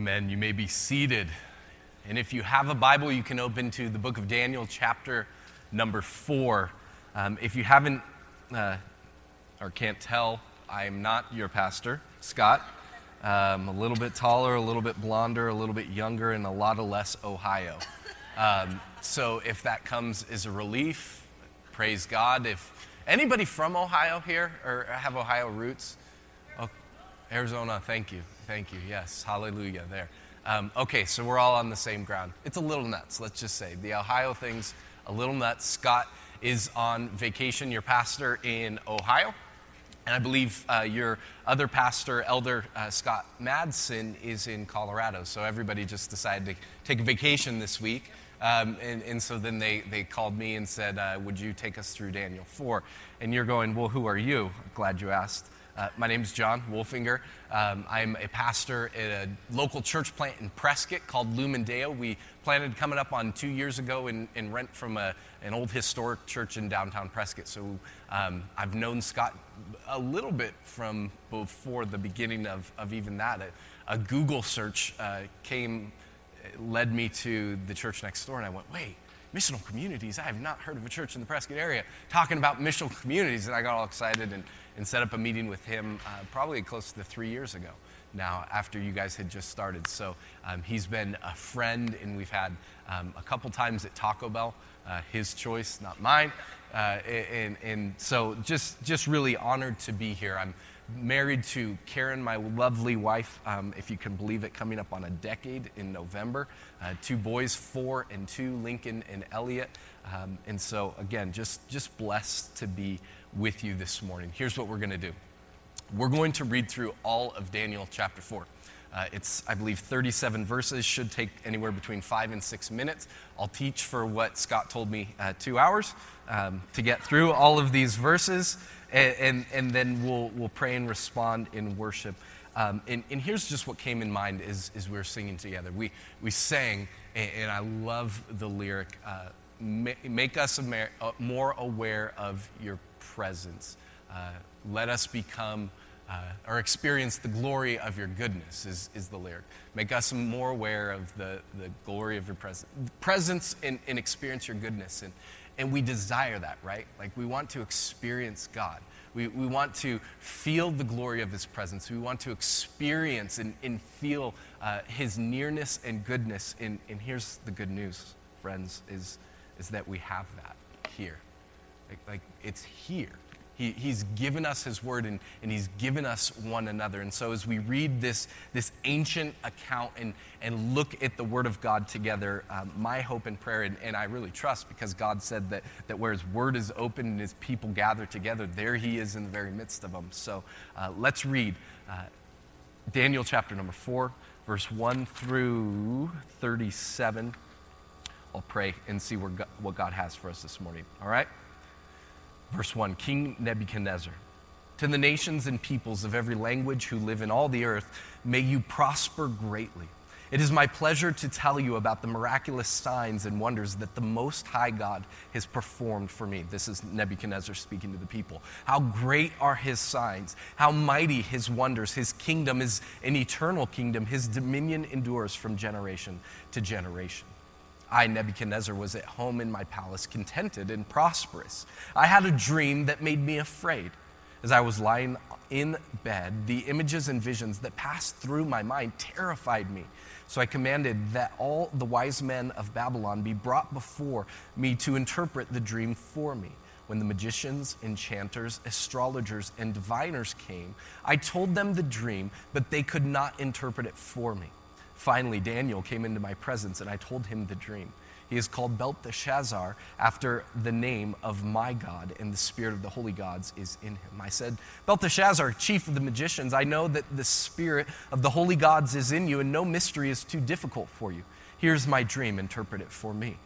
Amen. You may be seated. And if you have a Bible, you can open to the book of Daniel, chapter number four. Um, if you haven't uh, or can't tell, I am not your pastor, Scott. Um, a little bit taller, a little bit blonder, a little bit younger, and a lot of less Ohio. Um, so if that comes as a relief, praise God. If anybody from Ohio here or have Ohio roots, oh, Arizona, thank you. Thank you. Yes, hallelujah there. Um, okay, so we're all on the same ground. It's a little nuts, let's just say. The Ohio thing's a little nuts. Scott is on vacation, your pastor in Ohio. And I believe uh, your other pastor, Elder uh, Scott Madsen, is in Colorado. So everybody just decided to take a vacation this week. Um, and, and, so then they, they called me and said, uh, Would you take us through Daniel 4? And you're going, Well, who are you? Glad you asked. Uh, my name is Jon Wolfinger. Um, I'm a pastor at a local church plant in Prescott called Lumen Deo. We planted coming up on two years ago and, rent from a, an old historic church in downtown Prescott. So um, I've known Scott a little bit from before the beginning of, of even that. A, a Google search uh, came, led me to the church next door, and I went, wait, missional communities. I have not heard of a church in the Prescott area talking about missional communities. And I got all excited and, and set up a meeting with him uh, probably close to three years ago now after you guys had just started. So um, he's been a friend, and we've had um, a couple times at Taco Bell, uh, his choice, not mine. Uh, and, and so just, just really honored to be here. I'm married to Karen, my lovely wife, um, if you can believe it, coming up on a decade in November. Uh, two boys, four and two, Lincoln and Elliot. Um, and so, again, just, just blessed to be with you this morning. Here's what we're going to do we're going to read through all of Daniel chapter 4. Uh, it's, I believe, 37 verses, should take anywhere between five and six minutes. I'll teach for what Scott told me uh, two hours um, to get through all of these verses, and, and, and, then we'll, we'll pray and respond in worship. Um, and, and, here's just what came in mind as, as we were singing together. We, we sang, and, and I love the lyric uh, make us uh, more aware of your presence. Uh, let us become uh, or experience the glory of your goodness, is, is the lyric. Make us more aware of the, the glory of your presence, presence and, and experience your goodness. And, and we desire that, right? Like we want to experience God. We, we want to feel the glory of His presence. We want to experience and, and feel uh, His nearness and goodness. And, and here's the good news, friends, is, is that we have that here. Like, like it's here. He, he's given us His word and, and He's given us one another. And so, as we read this, this ancient account and, and look at the Word of God together, um, my hope and prayer, and, and I really trust because God said that, that where His Word is open and His people gather together, there He is in the very midst of them. So, uh, let's read uh, Daniel chapter number 4, verse 1 through 37. I'll pray and see God, what God has for us this morning. All right? Verse 1 King Nebuchadnezzar, to the nations and peoples of every language who live in all the earth, may you prosper greatly. It is my pleasure to tell you about the miraculous signs and wonders that the Most High God has performed for me. This is Nebuchadnezzar speaking to the people. How great are his signs, how mighty his wonders. His kingdom is an eternal kingdom, his dominion endures from generation to generation. I, Nebuchadnezzar, was at home in my palace, contented and prosperous. I had a dream that made me afraid. As I was lying in bed, the images and visions that passed through my mind terrified me. So I commanded that all the wise men of Babylon be brought before me to interpret the dream for me. When the magicians, enchanters, astrologers, and diviners came, I told them the dream, but they could not interpret it for me. Finally, Daniel came into my presence, and I told him the dream. He is called Belteshazzar after the name of my God, and the spirit of the holy gods is in him. I said, Belteshazzar, chief of the magicians, I know that the spirit of the holy gods is in you, and no mystery is too difficult for you. Here's my dream, interpret it for me.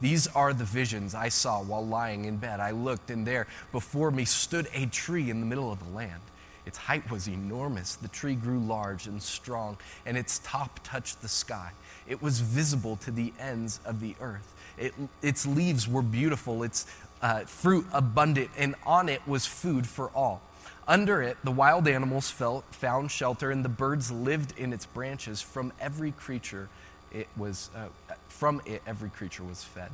These are the visions I saw while lying in bed. I looked, and there before me stood a tree in the middle of the land. Its height was enormous. The tree grew large and strong, and its top touched the sky. It was visible to the ends of the earth. It, its leaves were beautiful, its uh, fruit abundant, and on it was food for all. Under it, the wild animals felt, found shelter, and the birds lived in its branches. From every creature, it was uh, from it every creature was fed.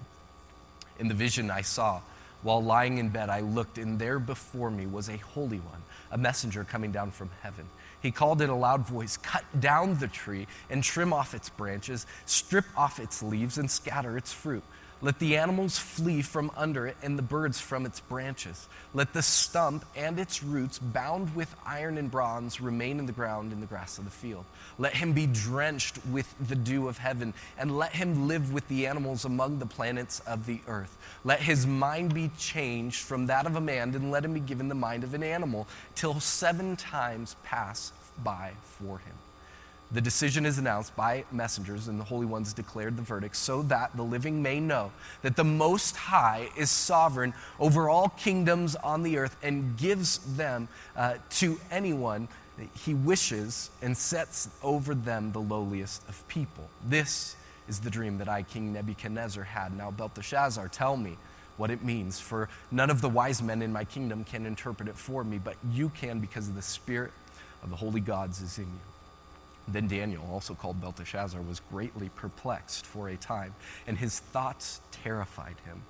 In the vision I saw, while lying in bed, I looked, and there before me was a holy one, a messenger coming down from heaven. He called in a loud voice, Cut down the tree and trim off its branches, strip off its leaves, and scatter its fruit let the animals flee from under it and the birds from its branches. Let the stump and its roots, bound with iron and bronze, remain in the ground in the grass of the field. Let him be drenched with the dew of heaven, and let him live with the animals among the planets of the earth. Let his mind be changed from that of a man, and let him be given the mind of an animal, till seven times pass by for him. The decision is announced by messengers, and the Holy Ones declared the verdict so that the living may know that the Most High is sovereign over all kingdoms on the earth and gives them uh, to anyone he wishes and sets over them the lowliest of people. This is the dream that I, King Nebuchadnezzar, had. Now, Belteshazzar, tell me what it means, for none of the wise men in my kingdom can interpret it for me, but you can because the Spirit of the holy gods is in you. Then Daniel, also called Belteshazzar, was greatly perplexed for a time, and his thoughts terrified him.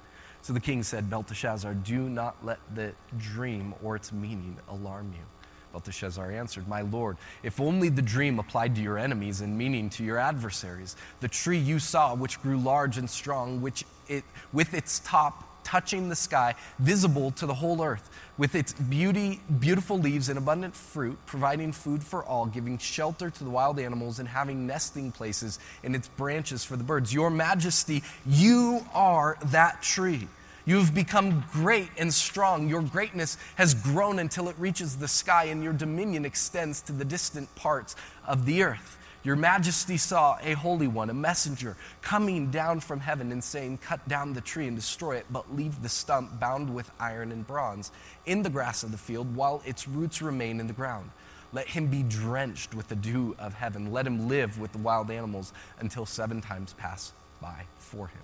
So the king said, Belteshazzar, do not let the dream or its meaning alarm you. Belteshazzar answered, My lord, if only the dream applied to your enemies and meaning to your adversaries. The tree you saw, which grew large and strong, which it, with its top touching the sky, visible to the whole earth, with its beauty, beautiful leaves and abundant fruit, providing food for all, giving shelter to the wild animals, and having nesting places in its branches for the birds. Your majesty, you are that tree. You have become great and strong. Your greatness has grown until it reaches the sky, and your dominion extends to the distant parts of the earth. Your majesty saw a holy one, a messenger, coming down from heaven and saying, Cut down the tree and destroy it, but leave the stump bound with iron and bronze in the grass of the field while its roots remain in the ground. Let him be drenched with the dew of heaven. Let him live with the wild animals until seven times pass by for him.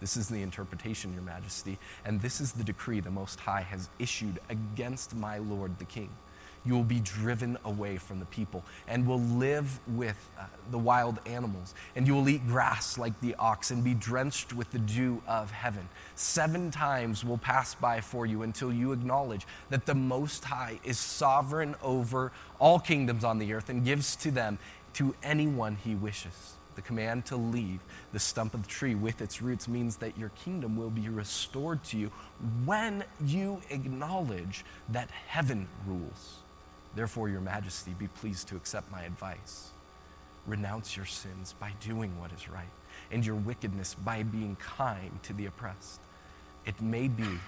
This is the interpretation, Your Majesty, and this is the decree the Most High has issued against my Lord the King you will be driven away from the people and will live with uh, the wild animals. And you will eat grass like the ox and be drenched with the dew of heaven. Seven times will pass by for you until you acknowledge that the Most High is sovereign over all kingdoms on the earth and gives to them to anyone he wishes. The command to leave the stump of the tree with its roots means that your kingdom will be restored to you when you acknowledge that heaven rules. Therefore, Your Majesty, be pleased to accept my advice. Renounce your sins by doing what is right, and your wickedness by being kind to the oppressed. It may be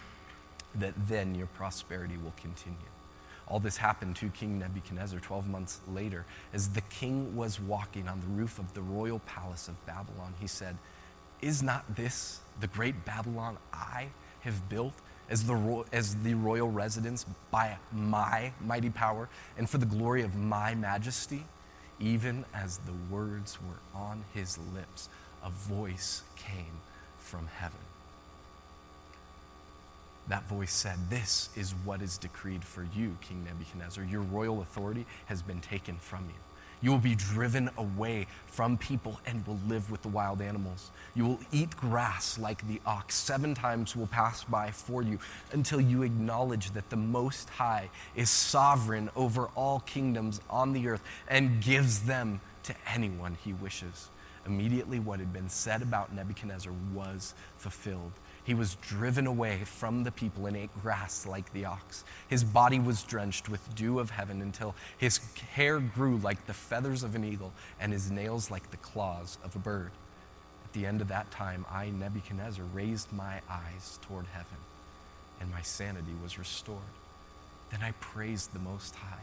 that then your prosperity will continue. All this happened to King Nebuchadnezzar 12 months later. As the king was walking on the roof of the royal palace of Babylon, he said, Is not this the great Babylon I have built? As the, as the royal residence by my mighty power and for the glory of my majesty, even as the words were on his lips, a voice came from heaven. That voice said, This is what is decreed for you, King Nebuchadnezzar. Your royal authority has been taken from you. You will be driven away from people and will live with the wild animals. You will eat grass like the ox. Seven times will pass by for you until you acknowledge that the Most High is sovereign over all kingdoms on the earth and gives them to anyone he wishes. Immediately, what had been said about Nebuchadnezzar was fulfilled. He was driven away from the people and ate grass like the ox. His body was drenched with dew of heaven until his hair grew like the feathers of an eagle and his nails like the claws of a bird. At the end of that time, I, Nebuchadnezzar, raised my eyes toward heaven, and my sanity was restored. Then I praised the Most High.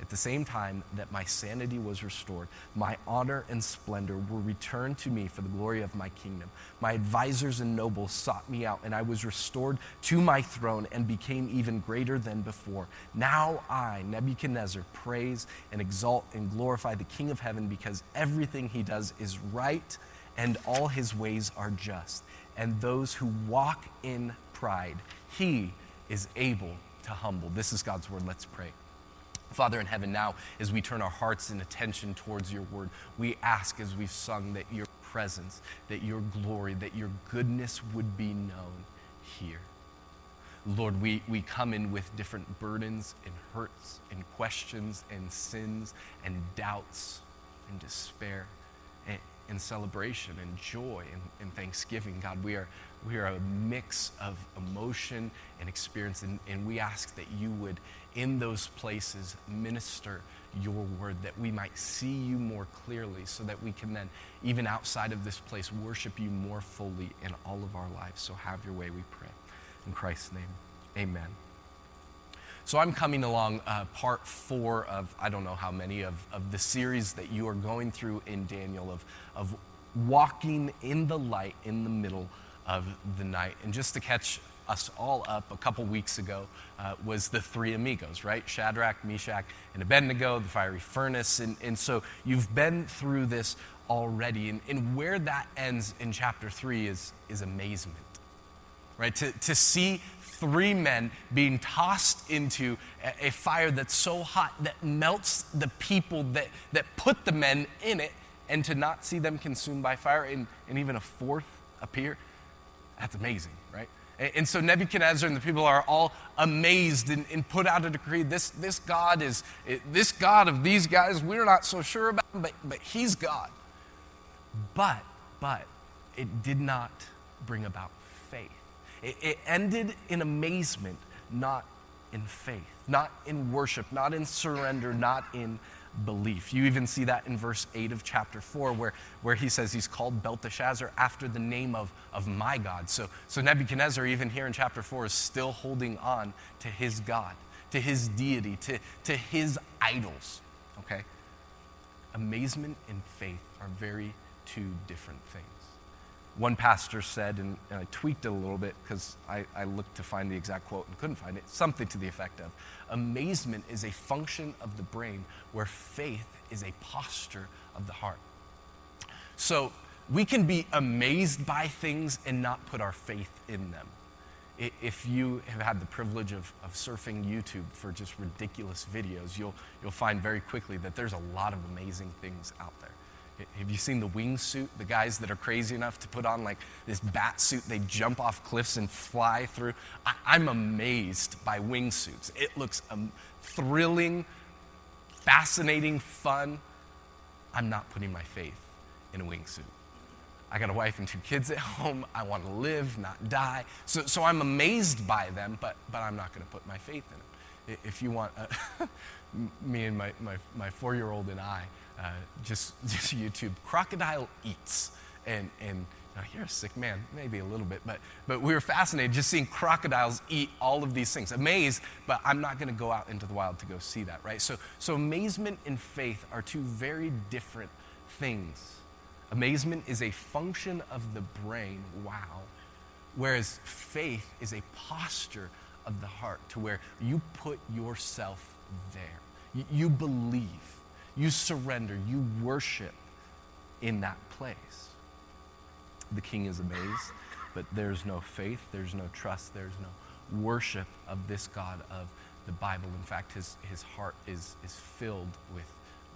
At the same time that my sanity was restored, my honor and splendor were returned to me for the glory of my kingdom. My advisors and nobles sought me out, and I was restored to my throne and became even greater than before. Now I, Nebuchadnezzar, praise and exalt and glorify the King of heaven because everything he does is right and all his ways are just. And those who walk in pride, he is able to humble. This is God's word. Let's pray. Father in heaven, now as we turn our hearts and attention towards your word, we ask as we've sung that your presence, that your glory, that your goodness would be known here. Lord, we, we come in with different burdens and hurts and questions and sins and doubts and despair and, and celebration and joy and, and thanksgiving. God, we are, we are a mix of emotion and experience, and, and we ask that you would in those places minister your word, that we might see you more clearly, so that we can then, even outside of this place, worship you more fully in all of our lives. So have your way, we pray. In Christ's name, amen. So I'm coming along uh, part four of, I don't know how many, of, of the series that you are going through in Daniel of, of walking in the light in the middle of the night. And just to catch us all up a couple weeks ago uh, was the three amigos, right? Shadrach, Meshach, and Abednego, the fiery furnace. And, and so you've been through this already. And, and where that ends in chapter three is, is amazement, right? To, to see three men being tossed into a, a fire that's so hot that melts the people that, that put the men in it, and to not see them consumed by fire and, and even a fourth appear, that's amazing, right? And so Nebuchadnezzar and the people are all amazed and, and, put out a decree. This, this God is, this God of these guys, we're not so sure about, but, but he's God. But, but, it did not bring about faith. It, it ended in amazement, not in faith, not in worship, not in surrender, not in belief. You even see that in verse 8 of chapter 4, where, where he says he's called Belteshazzar after the name of, of my God. So, so Nebuchadnezzar, even here in chapter 4, is still holding on to his God, to his deity, to, to his idols. Okay? Amazement and faith are very two different things. One pastor said, and, and I tweaked it a little bit because I, I looked to find the exact quote and couldn't find it, something to the effect of amazement is a function of the brain where faith is a posture of the heart. So we can be amazed by things and not put our faith in them. If you have had the privilege of, of surfing YouTube for just ridiculous videos, you'll, you'll find very quickly that there's a lot of amazing things out there. Have you seen the wingsuit? The guys that are crazy enough to put on like this bat suit, they jump off cliffs and fly through. I, am amazed by wingsuits. It looks um, thrilling, fascinating, fun. I'm not putting my faith in a wingsuit. I got a wife and two kids at home. I want to live, not die. So, so I'm amazed by them, but, but I'm not going to put my faith in them. If you want, uh, me and my, my, my four year old and I, uh, just, just YouTube, crocodile eats. And, and now you're a sick man, maybe a little bit, but, but we were fascinated just seeing crocodiles eat all of these things. Amazed, but I'm not going to go out into the wild to go see that, right? So, so amazement and faith are two very different things. Amazement is a function of the brain, wow, whereas faith is a posture of the heart to where you put yourself there. You, you believe you surrender, you worship in that place. The king is amazed, but there's no faith, there's no trust, there's no worship of this God of the Bible. In fact, his, his heart is, is filled with,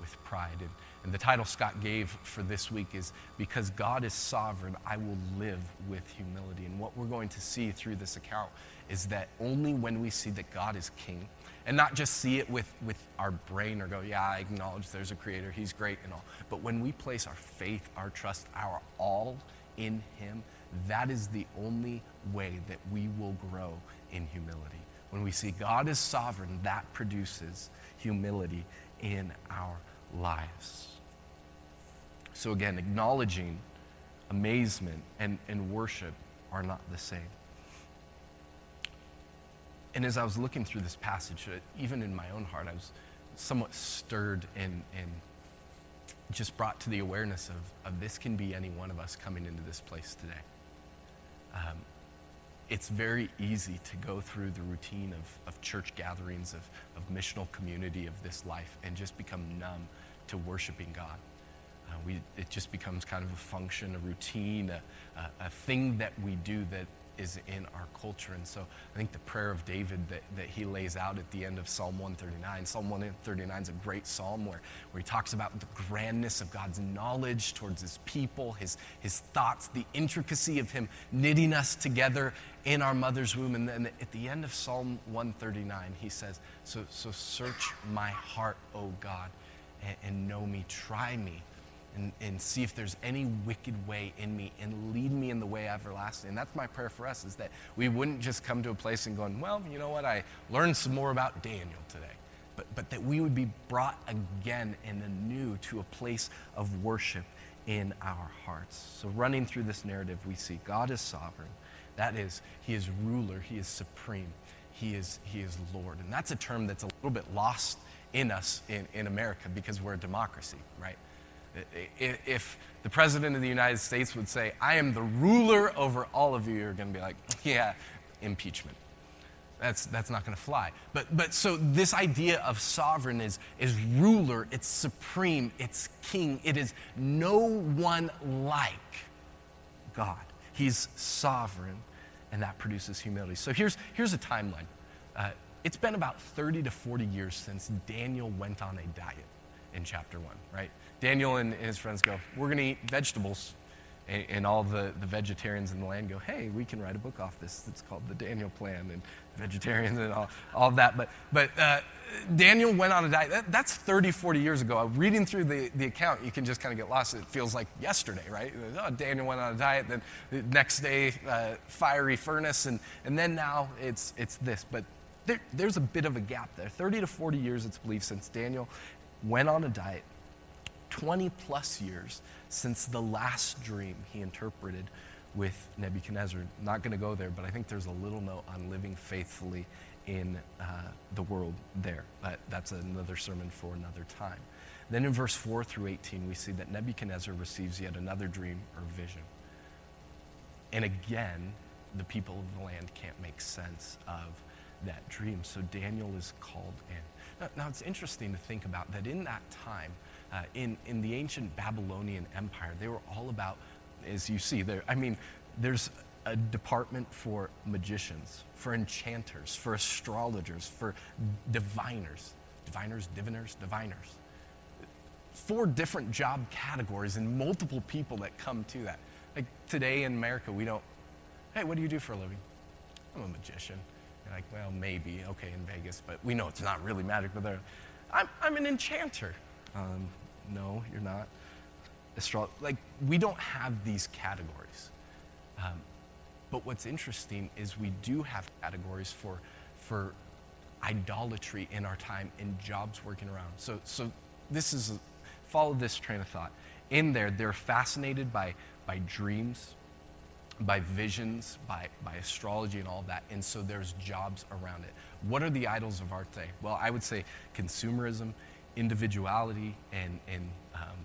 with pride. And, and the title Scott gave for this week is Because God is Sovereign, I Will Live with Humility. And what we're going to see through this account is that only when we see that God is King, and not just see it with, with our brain or go, yeah, I acknowledge there's a creator, he's great and all. But when we place our faith, our trust, our all in him, that is the only way that we will grow in humility. When we see God is sovereign, that produces humility in our lives. So, again, acknowledging amazement and, and worship are not the same. And as I was looking through this passage, uh, even in my own heart, I was somewhat stirred and, and just brought to the awareness of, of this can be any one of us coming into this place today. Um, it's very easy to go through the routine of, of church gatherings, of, of missional community of this life, and just become numb to worshiping God. Uh, we, it just becomes kind of a function, a routine, a, a, a thing that we do that is in our culture. And so I think the prayer of David that, that he lays out at the end of Psalm 139, Psalm 139 is a great psalm where, where he talks about the grandness of God's knowledge towards his people, his, his thoughts, the intricacy of him knitting us together in our mother's womb. And then at the end of Psalm 139, he says, So, so search my heart, O God, and, and know me, try me and, and see if there's any wicked way in me and lead me in the way everlasting. And that's my prayer for us is that we wouldn't just come to a place and going, well, you know what, I learned some more about Daniel today. But, but that we would be brought again and anew to a place of worship in our hearts. So, running through this narrative, we see God is sovereign. That is, He is ruler, He is supreme, He is, he is Lord. And that's a term that's a little bit lost in us in, in America because we're a democracy, right? If the President of the United States would say, I am the ruler over all of you, you're going to be like, yeah, impeachment. That's, that's not going to fly. But, but so this idea of sovereign is, is ruler, it's supreme, it's king. It is no one like God. He's sovereign, and that produces humility. So here's, here's a timeline. Uh, it's been about 30 to 40 years since Daniel went on a diet in chapter 1, right? Daniel and his friends go, We're going to eat vegetables. And, and, all the, the vegetarians in the land go, Hey, we can write a book off this. It's called the Daniel Plan, and vegetarians and all, all of that. But, but uh, Daniel went on a diet. That, that's 30, 40 years ago. Reading through the, the account, you can just kind of get lost. It feels like yesterday, right? Oh, Daniel went on a diet. Then the next day, uh, fiery furnace. And, and then now it's, it's this. But there, there's a bit of a gap there. 30 to 40 years, it's believed, since Daniel went on a diet 20 plus years since the last dream he interpreted with Nebuchadnezzar. Not going to go there, but I think there's a little note on living faithfully in uh, the world there. But that's another sermon for another time. Then in verse 4 through 18, we see that Nebuchadnezzar receives yet another dream or vision. And again, the people of the land can't make sense of that dream. So Daniel is called in. Now, now it's interesting to think about that in that time, uh, in, in the ancient Babylonian Empire, they were all about, as you see there, I mean, there's a department for magicians, for enchanters, for astrologers, for diviners. Diviners, diviners, diviners. Four different job categories and multiple people that come to that. Like today in America, we don't, hey, what do you do for a living? I'm a magician. You're like, well, maybe, okay, in Vegas, but we know it's not really magic, but they're, I'm, I'm an enchanter. Um, no, you're not. Astro- like, we don't have these categories. Um, but what's interesting is we do have categories for, for idolatry in our time in jobs working around. So, so this is, a, follow this train of thought. In there, they're fascinated by, by dreams, by visions, by, by astrology and all that. And so there's jobs around it. What are the idols of our day? Well, I would say consumerism individuality and, and um,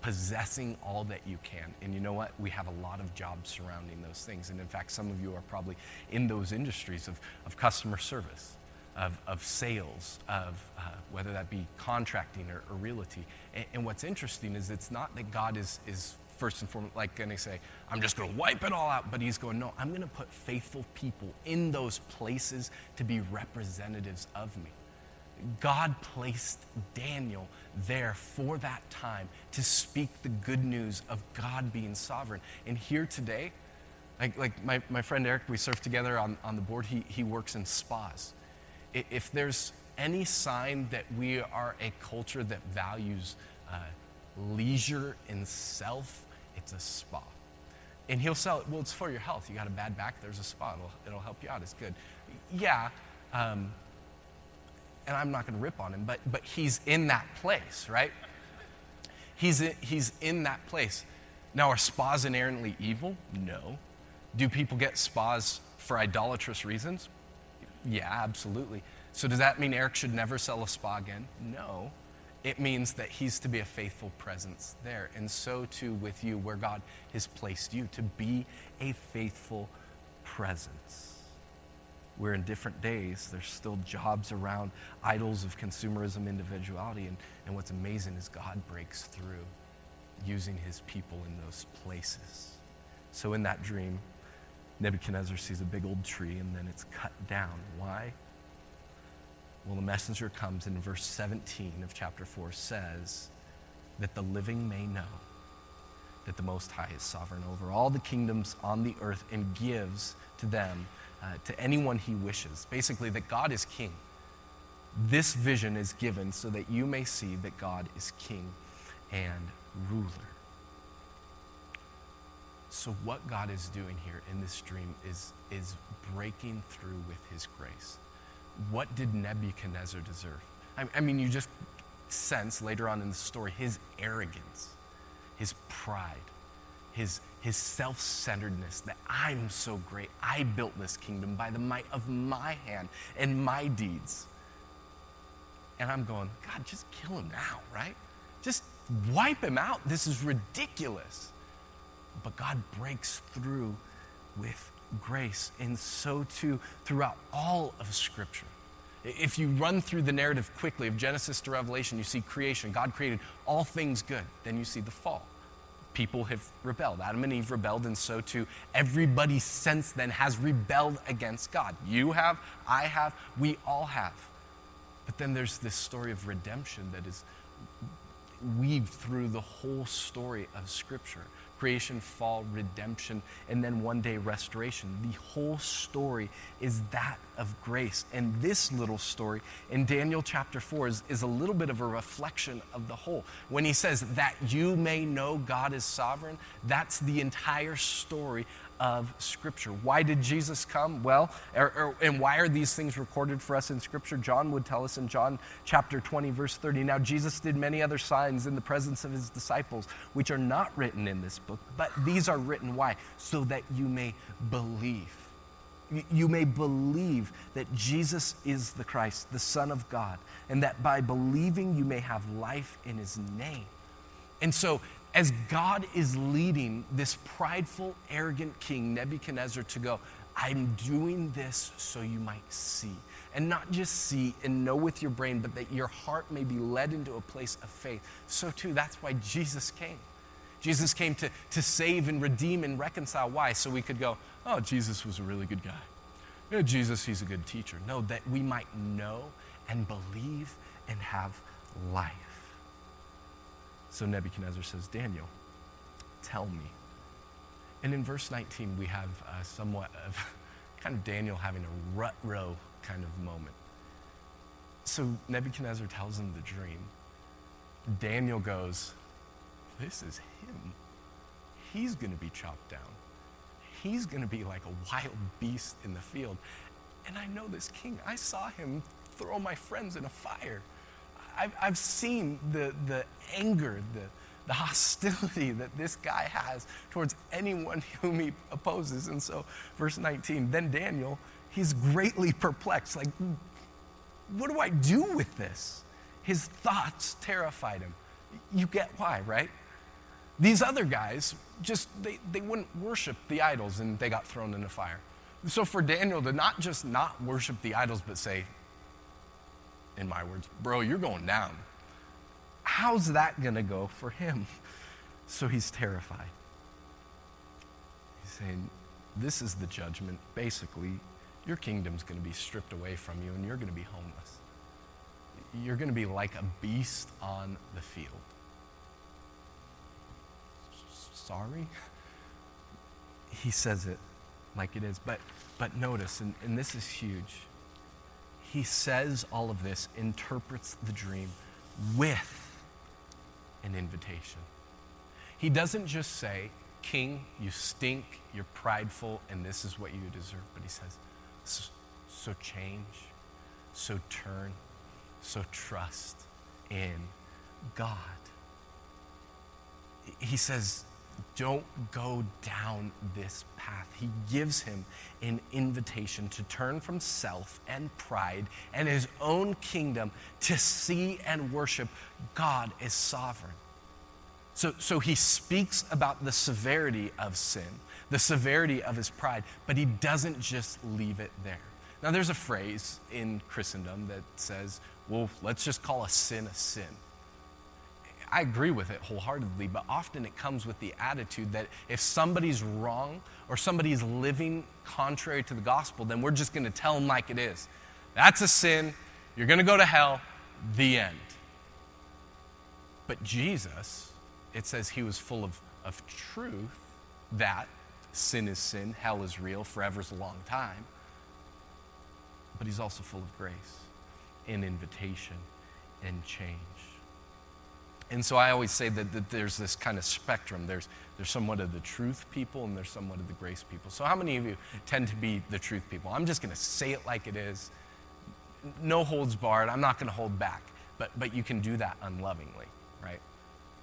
possessing all that you can. And you know what? We have a lot of jobs surrounding those things. And in fact, some of you are probably in those industries of, of customer service, of, of sales, of uh, whether that be contracting or, or realty. And, and, what's interesting is it's not that God is, is first and foremost like going to say, I'm just going to wipe it all out. But he's going, no, I'm going to put faithful people in those places to be representatives of me. God placed Daniel there for that time to speak the good news of God being sovereign. And here today, like, like my, my friend Eric, we serve together on, on the board, he, he works in spas. If there's any sign that we are a culture that values uh, leisure and self, it's a spa. And he'll sell it, well, it's for your health. You got a bad back, there's a spa, it'll, it'll help you out, it's good. Yeah, um, and I'm not going to rip on him, but, but he's in that place, right? He's in, he's in that place. Now, are spas inherently evil? No. Do people get spas for idolatrous reasons? Yeah, absolutely. So, does that mean Eric should never sell a spa again? No. It means that he's to be a faithful presence there. And so too with you, where God has placed you, to be a faithful presence. We're in different days. There's still jobs around, idols of consumerism, individuality. And, and what's amazing is God breaks through using his people in those places. So in that dream, Nebuchadnezzar sees a big old tree and then it's cut down. Why? Well, the messenger comes in verse 17 of chapter 4 says that the living may know that the Most High is sovereign over all the kingdoms on the earth and gives to them, uh, to anyone he wishes. Basically, that God is king. This vision is given so that you may see that God is king and ruler. So, what God is doing here in this dream is, is breaking through with his grace. What did Nebuchadnezzar deserve? I, I mean, you just sense later on in the story his arrogance, his pride, his, his self centeredness that I'm so great. I built this kingdom by the might of my hand and my deeds. And I'm going, God, just kill him now, right? Just wipe him out. This is ridiculous. But God breaks through with grace, and so too throughout all of Scripture. If you run through the narrative quickly of Genesis to Revelation, you see creation. God created all things good. Then you see the fall. People have rebelled. Adam and Eve rebelled, and so too everybody since then has rebelled against God. You have, I have, we all have. But then there's this story of redemption that is weaved through the whole story of Scripture creation, fall, redemption, and then one day restoration. The whole story is that of grace. And this little story in Daniel chapter 4 is, is a little bit of a reflection of the whole. When he says that you may know God is sovereign, that's the entire story of Scripture. Why did Jesus come? Well, or, or, and why are these things recorded for us in Scripture? John would tell us in John chapter 20, verse 30. Now, Jesus did many other signs in the presence of his disciples, which are not written in this book, but these are written. Why? So that you may believe. You may believe that Jesus is the Christ, the Son of God, and that by believing you may have life in his name. And so, as God is leading this prideful, arrogant king, Nebuchadnezzar, to go, I'm doing this so you might see. And not just see and know with your brain, but that your heart may be led into a place of faith. So, too, that's why Jesus came. Jesus came to, to save and redeem and reconcile. Why? So we could go, oh, Jesus was a really good guy. Yeah, Jesus, he's a good teacher. No, that we might know and believe and have life. So Nebuchadnezzar says, Daniel, tell me. And in verse 19, we have uh, somewhat of kind of Daniel having a rut row kind of moment. So Nebuchadnezzar tells him the dream. Daniel goes, This is him. He's going to be chopped down. He's going to be like a wild beast in the field. And I know this king. I saw him throw my friends in a fire. I've, I've seen the, the anger, the, the hostility that this guy has towards anyone whom he opposes. And so, verse 19, then Daniel, he's greatly perplexed. Like, what do I do with this? His thoughts terrified him. You get why, right? These other guys just, they, they wouldn't worship the idols and they got thrown in the fire. So for Daniel to not just not worship the idols, but say, in my words, bro, you're going down. How's that going to go for him? So he's terrified. He's saying, This is the judgment. Basically, your kingdom's going to be stripped away from you and you're going to be homeless. You're going to be like a beast on the field. Sorry? He says it like it is. But, but notice, and, and this is huge he says all of this, interprets the dream with an invitation. He doesn't just say, King, you stink, you're prideful, and this is what you deserve. But he says, so, change, so turn, so trust in God. He says, don't go down this path. He gives him an invitation to turn from self and pride and his own kingdom to see and worship God as sovereign. So, so he speaks about the severity of sin, the severity of his pride, but he doesn't just leave it there. Now, there's a phrase in Christendom that says, well, let's just call a sin a sin. I agree with it wholeheartedly, but often it comes with the attitude that if somebody's wrong or somebody's living contrary to the gospel, then we're just going to tell them like it is. That's a sin. You're going to go to hell. The end. But Jesus, it says he was full of, of truth that sin is sin, hell is real, forever is a long time. But he's also full of grace and invitation and change. And so I always say that, that there's this kind of spectrum. There's, there's somewhat of the truth people and there's somewhat of the grace people. So, how many of you tend to be the truth people? I'm just going to say it like it is. No holds barred. I'm not going to hold back. But, but you can do that unlovingly, right?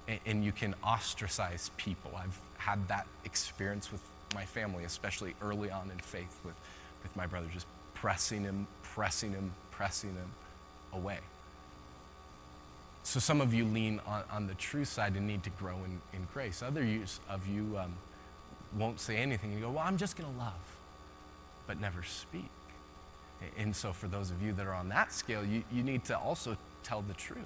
And, and you can ostracize people. I've had that experience with my family, especially early on in faith with, with my brother, just pressing him, pressing him, pressing him away. So some of you lean on, on the truth side and need to grow in, in grace. Other of you um, won't say anything. You go, well, I'm just going to love, but never speak. And so for those of you that are on that scale, you, you need to also tell the truth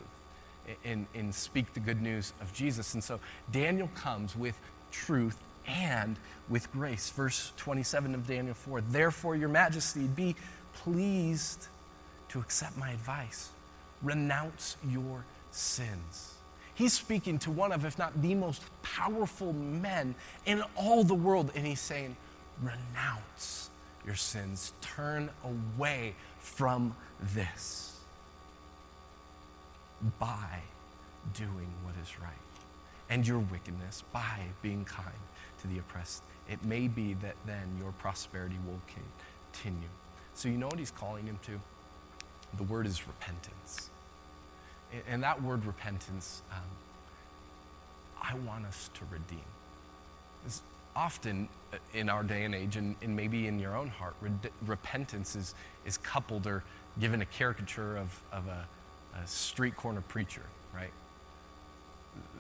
and, and speak the good news of Jesus. And so Daniel comes with truth and with grace. Verse 27 of Daniel 4 Therefore, your majesty, be pleased to accept my advice. Renounce your sins. He's speaking to one of, if not the most powerful men in all the world, and he's saying, Renounce your sins, turn away from this by doing what is right, and your wickedness by being kind to the oppressed. It may be that then your prosperity will continue. So, you know what he's calling him to? The word is repentance. And that word repentance, um, I want us to redeem. It's often uh, in our day and age, and, and maybe in your own heart, re- repentance is, is coupled or given a caricature of, of a, a street corner preacher, right?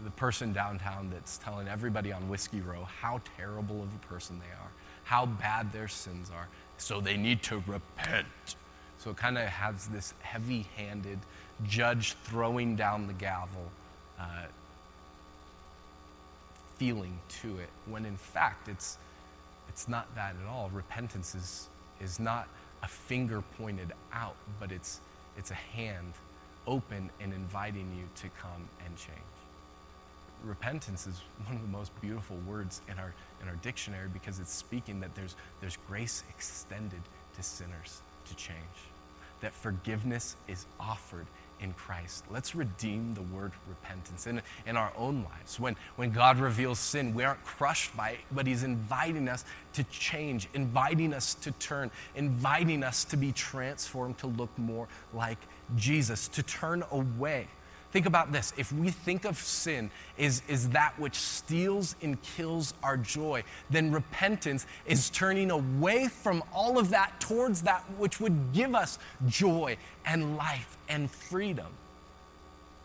The person downtown that's telling everybody on Whiskey Row how terrible of a person they are, how bad their sins are, so they need to repent. So it kind of has this heavy handed judge throwing down the gavel uh, feeling to it, when in fact it's, it's not that at all. Repentance is, is not a finger pointed out, but it's, it's a hand open and inviting you to come and change. Repentance is one of the most beautiful words in our, in our dictionary because it's speaking that there's, there's grace extended to sinners to change, that forgiveness is offered in Christ. Let's redeem the word repentance in, in our own lives. When, when God reveals sin, we aren't crushed by it, but He's inviting us to change, inviting us to turn, inviting us to be transformed to look more like Jesus, to turn away Think about this. If we think of sin is, is that which steals and kills our joy, then repentance is turning away from all of that towards that which would give us joy and life and freedom.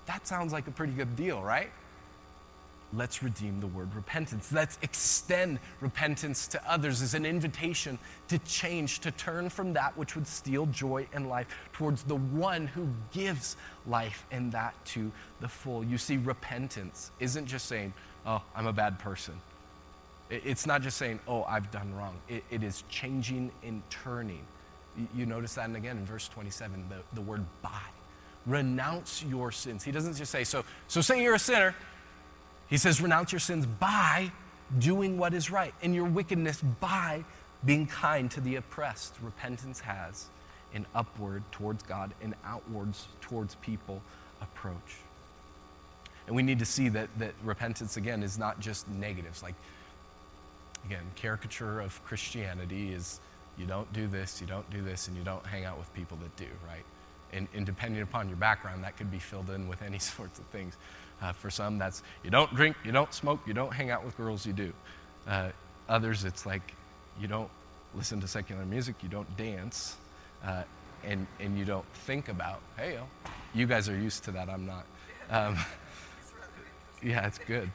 That sounds like a pretty good deal, right? Let's redeem the word repentance. Let's extend repentance to others as an invitation to change, to turn from that which would steal joy and life towards the one who gives life and that to the full. You see, repentance isn't just saying, oh, I'm a bad person. It's not just saying, oh, I've done wrong. it, it is changing and turning. You notice that, and again in verse 27, the, the word by. Renounce your sins. He doesn't just say, so, so say you're a sinner, he says, renounce your sins by doing what is right, and your wickedness by being kind to the oppressed. Repentance has an upward towards God and outwards towards people approach. And we need to see that, that repentance, again, is not just negatives. Like, again, caricature of Christianity is you don't do this, you don't do this, and you don't hang out with people that do, right? And, and depending upon your background, that could be filled in with any sorts of things. Uh, for some, that's you don't drink, you don't smoke, you don't hang out with girls, you do. Uh, others, it's like you don't listen to secular music, you don't dance, uh, and, and you don't think about, hey, you guys are used to that, I'm not. Um, yeah, it's good.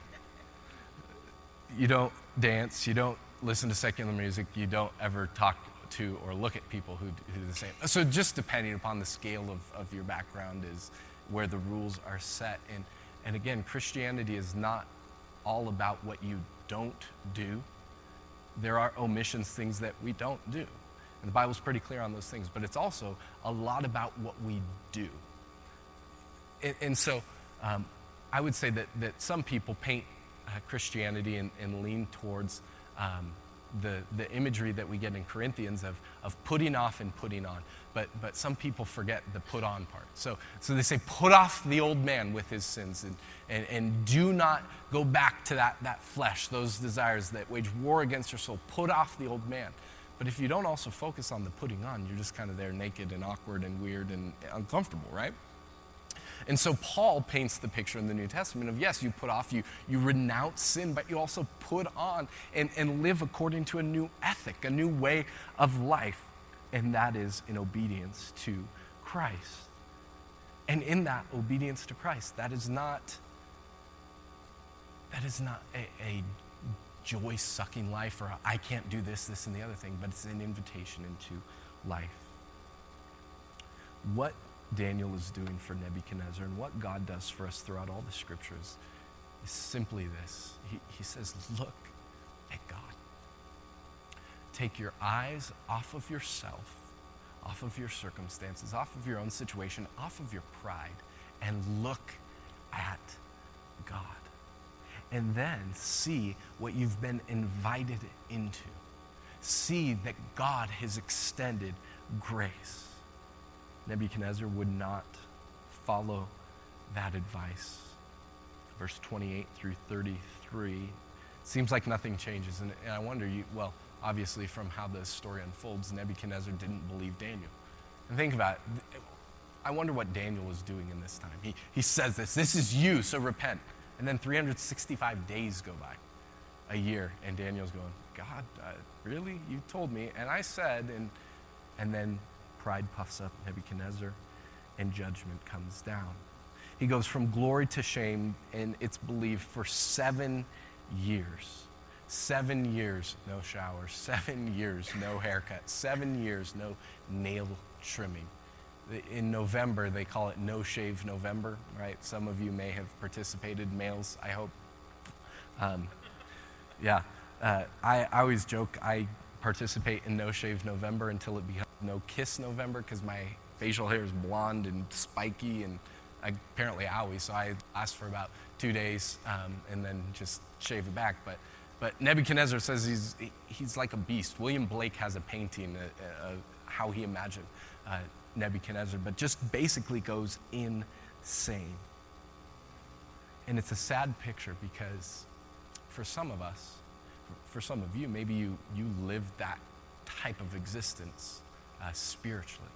You don't dance, you don't listen to secular music, you don't ever talk to or look at people who, who do the same. So, just depending upon the scale of, of your background, is where the rules are set. And, and again, Christianity is not all about what you don't do, there are omissions, things that we don't do. And the Bible's pretty clear on those things, but it's also a lot about what we do. And, and so um, I would say that, that some people paint uh, Christianity and, and, lean towards um, the, the imagery that we get in Corinthians of, of putting off and putting on. But, but some people forget the put on part. So, so they say, put off the old man with his sins and, and, and do not go back to that, that flesh, those desires that wage war against your soul. Put off the old man. But if you don't also focus on the putting on, you're just kind of there naked and awkward and weird and uncomfortable, right? And so Paul paints the picture in the New Testament of yes, you put off, you, you renounce sin, but you also put on and, and live according to a new ethic, a new way of life, and that is in obedience to Christ. And in that obedience to Christ, that is not that is not a, a joy sucking life or I can't do this, this, and the other thing, but it's an invitation into life. What Daniel is doing for Nebuchadnezzar and what God does for us throughout all the scriptures is simply this He, he says, Look at God. Take your eyes off of yourself, off of your circumstances, off of your own situation, off of your pride, and look at God. And then see what you've been invited into. See that God has extended grace. Nebuchadnezzar would not follow that advice. Verse 28 through 33 seems like nothing changes. And, and I wonder, you, well, obviously, from how the story unfolds, Nebuchadnezzar didn't believe Daniel. And think about it. I wonder what Daniel was doing in this time. He, he says this this is you, so repent. And then 365 days go by, a year, and Daniel's going, God, uh, really? You told me. And I said, and, and then pride puffs up Nebuchadnezzar, and judgment comes down. He goes from glory to shame, and it's believed for seven years. Seven years, no shower. Seven years, no haircut. Seven years, no nail trimming. In November, they call it No Shave November, right? Some of you may have participated, males, I hope. Um, yeah. Uh, I, I always joke, I participate in No Shave November until it becomes No Kiss November because my facial hair is blonde and spiky and apparently owie. So I last for about two days um, and then just shave it back. But, but Nebuchadnezzar says he's, he's like a beast. William Blake has a painting of how he imagined uh, Nebuchadnezzar, but just basically goes insane. And it's a sad picture because for some of us, for some of you, maybe you, you lived that type of existence uh, spiritually,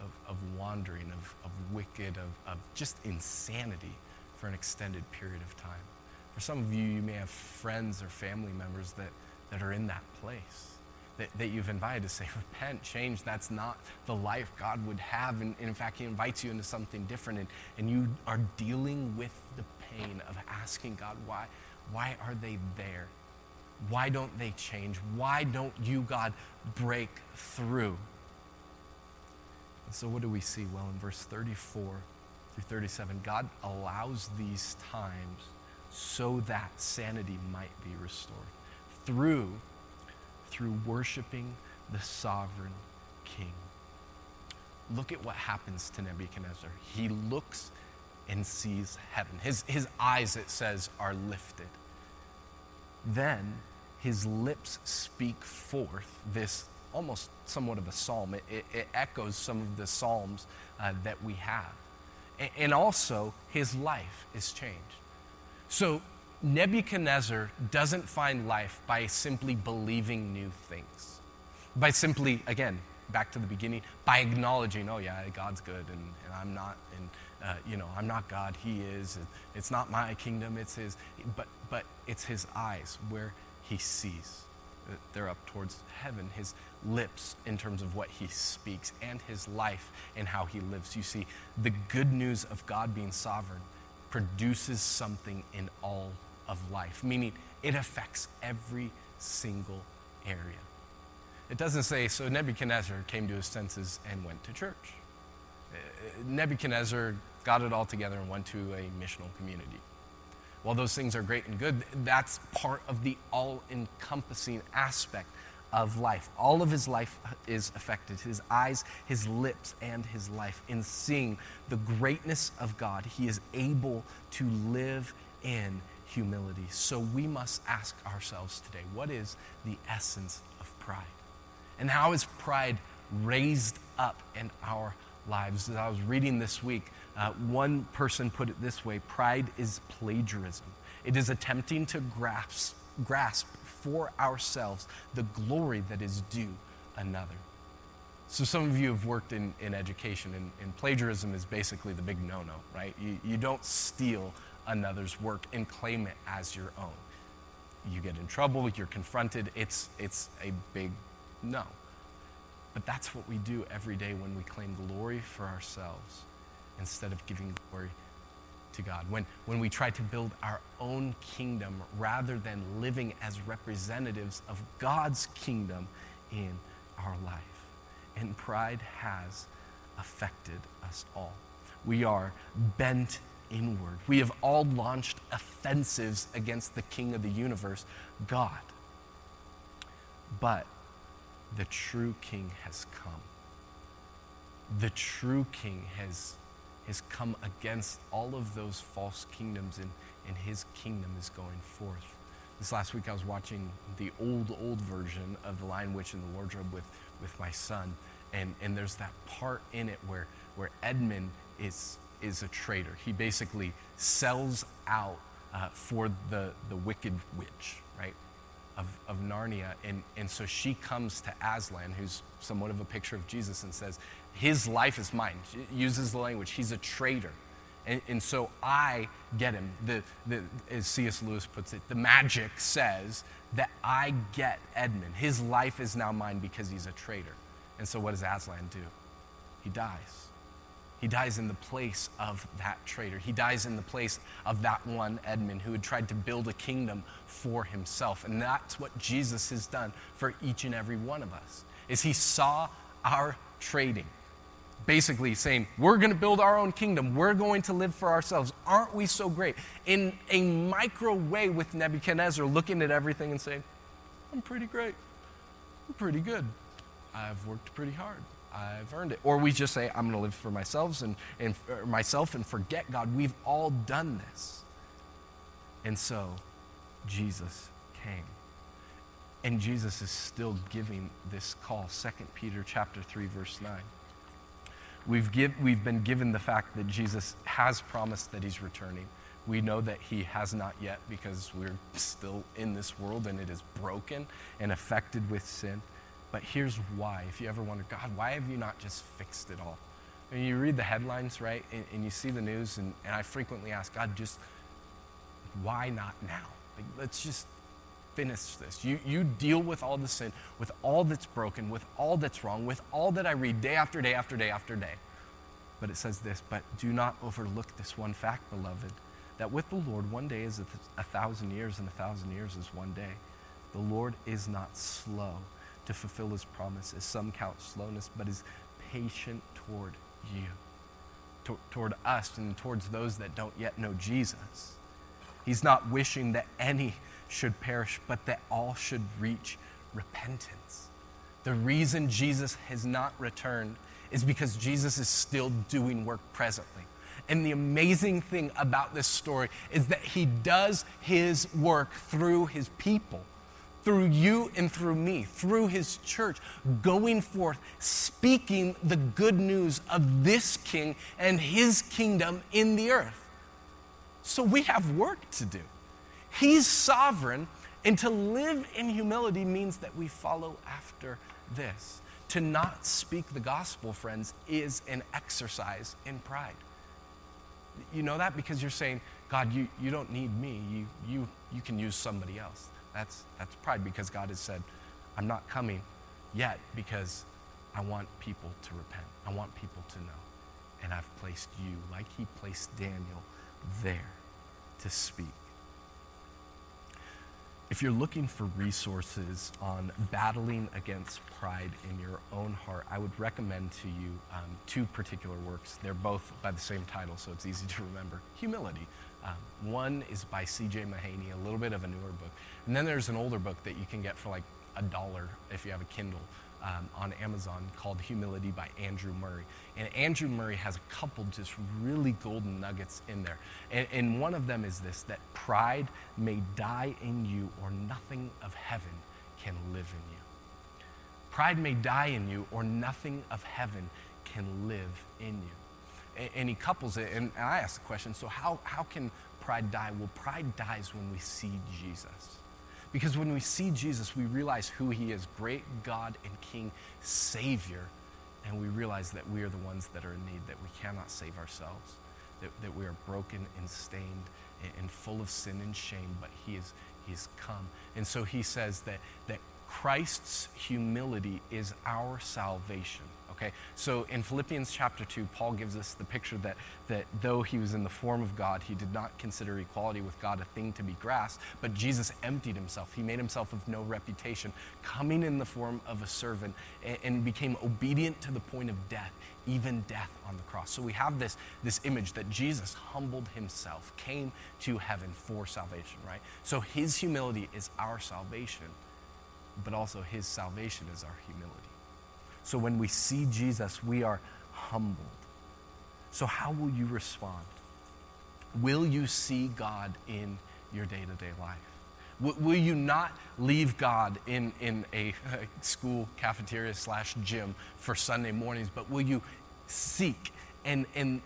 of, of wandering, of, of wicked, of, of just insanity for an extended period of time. For some of you, you may have friends or family members that, that are in that place. That, that you've invited to say, repent, change. That's not the life God would have. And, and in fact, He invites you into something different. And, and you are dealing with the pain of asking God, why, why are they there? Why don't they change? Why don't you, God, break through? And so, what do we see? Well, in verse 34 through 37, God allows these times so that sanity might be restored through, through worshiping the sovereign king. Look at what happens to Nebuchadnezzar. He looks and sees heaven. His, his eyes, it says, are lifted then his lips speak forth this almost somewhat of a psalm. It, it, it echoes some of the psalms uh, that we have. And, and also, his life is changed. So, Nebuchadnezzar doesn't find life by simply believing new things, by simply, again, back to the beginning by acknowledging, oh, yeah, God's good and, and I'm not, and, uh, you know, I'm not God, He is. It's not my kingdom, it's His. But, but it's His eyes where He sees. They're up towards heaven, His lips in terms of what He speaks, and His life and how He lives. You see, the good news of God being sovereign produces something in all of life, meaning it affects every single area. It doesn't say, so Nebuchadnezzar came to his senses and went to church. Uh, Nebuchadnezzar got it all together and went to a missional community. While those things are great and good, that's part of the all encompassing aspect of life. All of his life is affected his eyes, his lips, and his life. In seeing the greatness of God, he is able to live in humility. So we must ask ourselves today what is the essence of pride? And how is pride raised up in our lives? As I was reading this week, uh, one person put it this way pride is plagiarism, it is attempting to grasp, grasp for ourselves the glory that is due another. So, some of you have worked in, in education, and, and plagiarism is basically the big no no, right? You, you don't steal another's work and claim it as your own. You get in trouble, you're confronted, it's, it's a big no. But that's what we do every day when we claim glory for ourselves instead of giving glory to God. When, when we try to build our own kingdom rather than living as representatives of God's kingdom in our life. And pride has affected us all. We are bent inward. We have all launched offensives against the King of the universe, God. But the true King has come. The true King has has come against all of those false kingdoms, and, and his kingdom is going forth. This last week, I was watching the old, old version of The Lion, Witch, and the Wardrobe with, with my son, and, and there's that part in it where, where Edmund is, is a traitor. He basically sells out uh, for the, the wicked witch, right? Of, of Narnia. And, and so she comes to Aslan, who's somewhat of a picture of Jesus, and says, his life is mine. She uses the language. He's a traitor. And, and so I get him. The, the, as C.S. Lewis puts it, the magic says that I get Edmund. His life is now mine because he's a traitor. And so what does Aslan do? He dies. He dies in the place of that traitor. He dies in the place of that one Edmund who had tried to build a kingdom for himself. And that's what Jesus has done for each and every one of us. Is he saw our trading basically saying, We're going to build our own kingdom. We're going to live for ourselves. Aren't we so great? In a micro way, with Nebuchadnezzar looking at everything and saying, I'm pretty great. I'm pretty good. I've worked pretty hard. I've earned it. Or we just say, I'm going to live for myself and, and myself and forget God. We've all done this. And so Jesus came. And Jesus is still giving this call. 2 Peter chapter 3, verse 9. We've, give, we've been given the fact that Jesus has promised that he's returning. We know that he has not yet because we're still in this world and it is broken and affected with sin. But here's why. If you ever wonder, God, why have you not just fixed it all? And you read the headlines, right? And, and you see the news, and, and I frequently ask, God, just why not now? Like, let's just finish this. You, you deal with all the sin, with all that's broken, with all that's wrong, with all that I read day after day after day after day. But it says this, but do not overlook this one fact, beloved, that with the Lord, one day is a, th- a thousand years, and a thousand years is one day. The Lord is not slow to fulfill his promise, as some count slowness, but is patient toward you, to- toward us, and towards those that don't yet know Jesus. He's not wishing that any should perish, but that all should reach repentance. The reason Jesus has not returned is because Jesus is still doing work presently. And the amazing thing about this story is that he does his work through his people, through you and through me, through his church, going forth, speaking the good news of this king and his kingdom in the earth. So we have work to do. He's sovereign, and to live in humility means that we follow after this. To not speak the gospel, friends, is an exercise in pride. You know that because you're saying, God, you, you don't need me. You, you, you can use somebody else. That's, that's pride because God has said, I'm not coming yet because I want people to repent. I want people to know. And I've placed you, like he placed Daniel, there to speak. If you're looking for resources on battling against pride in your own heart, I would recommend to you um, two particular works. They're both by the same title, so it's easy to remember Humility. Um, one is by C.J. Mahaney, a little bit of a newer book. And then there's an older book that you can get for like a dollar if you have a Kindle um, on Amazon called Humility by Andrew Murray. And Andrew Murray has a couple just really golden nuggets in there. And, and one of them is this that pride may die in you, or nothing of heaven can live in you. Pride may die in you, or nothing of heaven can live in you. And, and he couples it, and I ask the question so, how, how can pride die? Well, pride dies when we see Jesus. Because when we see Jesus, we realize who he is great God and King, Savior. And we realize that we are the ones that are in need, that we cannot save ourselves, that, that we are broken and stained and, full of sin and shame, but he is he's come. And so he says that, that Christ's humility is our salvation. Okay? So in Philippians chapter 2, Paul gives us the picture that, that though he was in the form of God, he did not consider equality with God a thing to be grasped, but Jesus emptied himself. He made himself of no reputation, coming in the form of a servant, and, and became obedient to the point of death, even death on the cross. So we have this, this image that Jesus humbled himself, came to heaven for salvation, right? So his humility is our salvation, but also his salvation is our humility. So when we see Jesus, we are humbled. So, how will you respond? Will you see God in your day to day life? Will, you not leave God in, in a school cafeteria slash gym for Sunday mornings, but will you seek and, and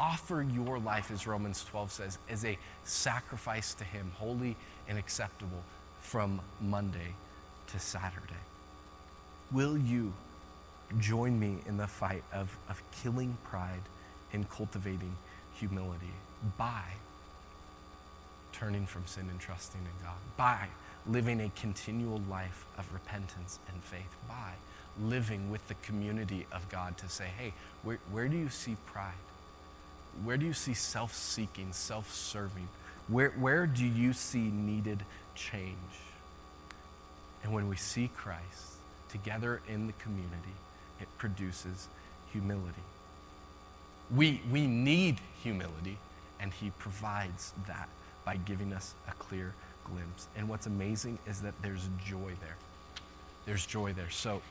offer your life, as Romans 12 says, as a sacrifice to Him, holy and acceptable from Monday to Saturday? Will you join me in the fight of, of killing pride and cultivating humility by turning from sin and trusting in God, by living a continual life of repentance and faith, by living with the community of God to say, hey, where, where do you see pride? Where do you see self seeking, self serving? Where, where do you see needed change? And when we see Christ, together in the community, it produces humility. We, we need humility, and He provides that by giving us a clear glimpse. And what's amazing is that there's joy there. There's joy there. So,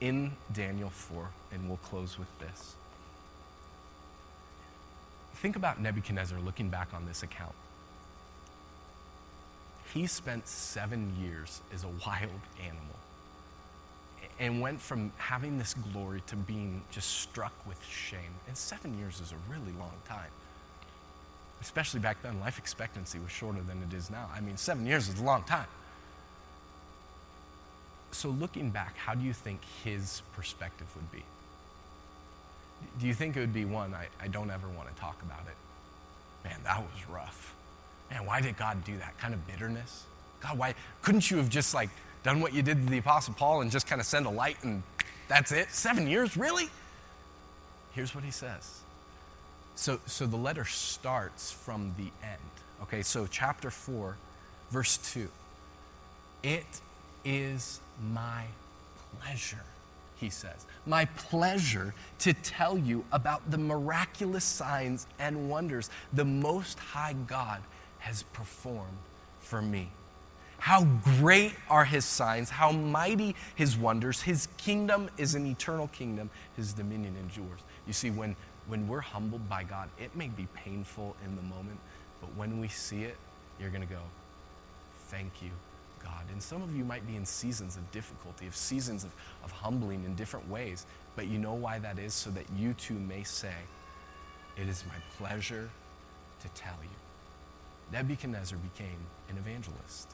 in Daniel 4, and we'll close with this. Think about Nebuchadnezzar looking back on this account. He spent seven years as a wild animal and went from having this glory to being just struck with shame. And seven years is a really long time. Especially back then, life expectancy was shorter than it is now. I mean, seven years is a long time. So, looking back, how do you think his perspective would be? Do you think it would be one, I, I don't ever want to talk about it? Man, that was rough man, why did God do that? Kind of bitterness. God, why couldn't you have just like done what you did to the Apostle Paul and just kind of send a light and that's it? Seven years, really? Here's what he says. So, so the letter starts from the end. Okay, so chapter 4, verse 2. It is my pleasure, he says, my pleasure to tell you about the miraculous signs and wonders the Most High God has performed for me. How great are his signs, how mighty his wonders. His kingdom is an eternal kingdom, his dominion endures. You see, when, when we're humbled by God, it may be painful in the moment, but when we see it, you're going to go, Thank you, God. And some of you might be in seasons of difficulty, of seasons of, of humbling in different ways, but you know why that is? So that you too may say, It is my pleasure to tell you. Nebuchadnezzar became an evangelist.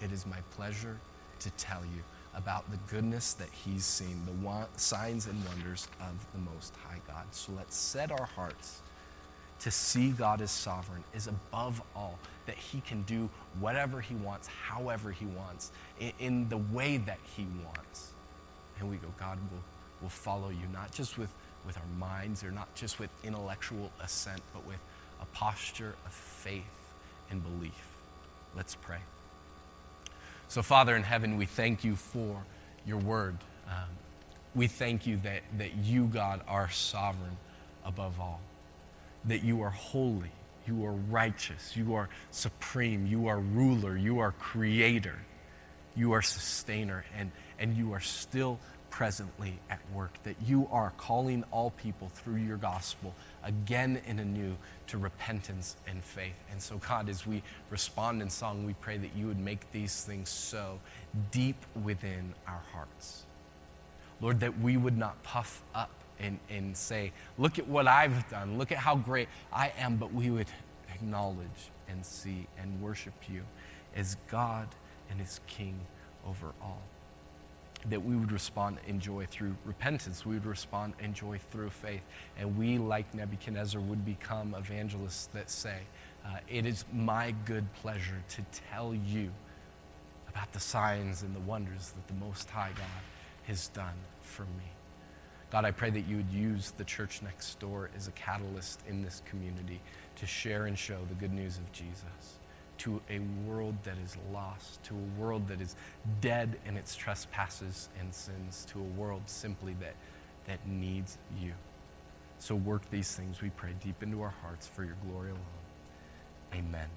it is my pleasure to tell you about the goodness that he's seen, the signs and wonders of the Most High God. So let's set our hearts to see God as sovereign is above all, that he can do whatever he wants, however he wants, in, in the way that he wants. And we go, God will, will follow you, not just with, with our minds or not just with intellectual assent, but with a posture of faith and belief. Let's pray. So, Father in heaven, we thank you for your word. Um, we thank you that, that you, God, are sovereign above all, that you are holy, you are righteous, you are supreme, you are ruler, you are creator, you are sustainer, and, and you are still presently at work, that you are calling all people through your gospel again and anew to repentance and faith. And so, God, as we respond in song, we pray that you would make these things so deep within our hearts. Lord, that we would not puff up and, and say, Look at what I've done, look at how great I am, but we would acknowledge and see and worship you as God and as King over all that we would respond in joy through repentance. We would respond in joy through faith. And we, like Nebuchadnezzar, would become evangelists that say, uh, It is my good pleasure to tell you about the signs and the wonders that the Most High God has done for me. God, I pray that you would use the church next door as a catalyst in this community to share and show the good news of Jesus to a world that is lost, to a world that is dead in its trespasses and sins, to a world simply that, that needs you. So work these things, we pray, deep into our hearts for your glory alone. Amen.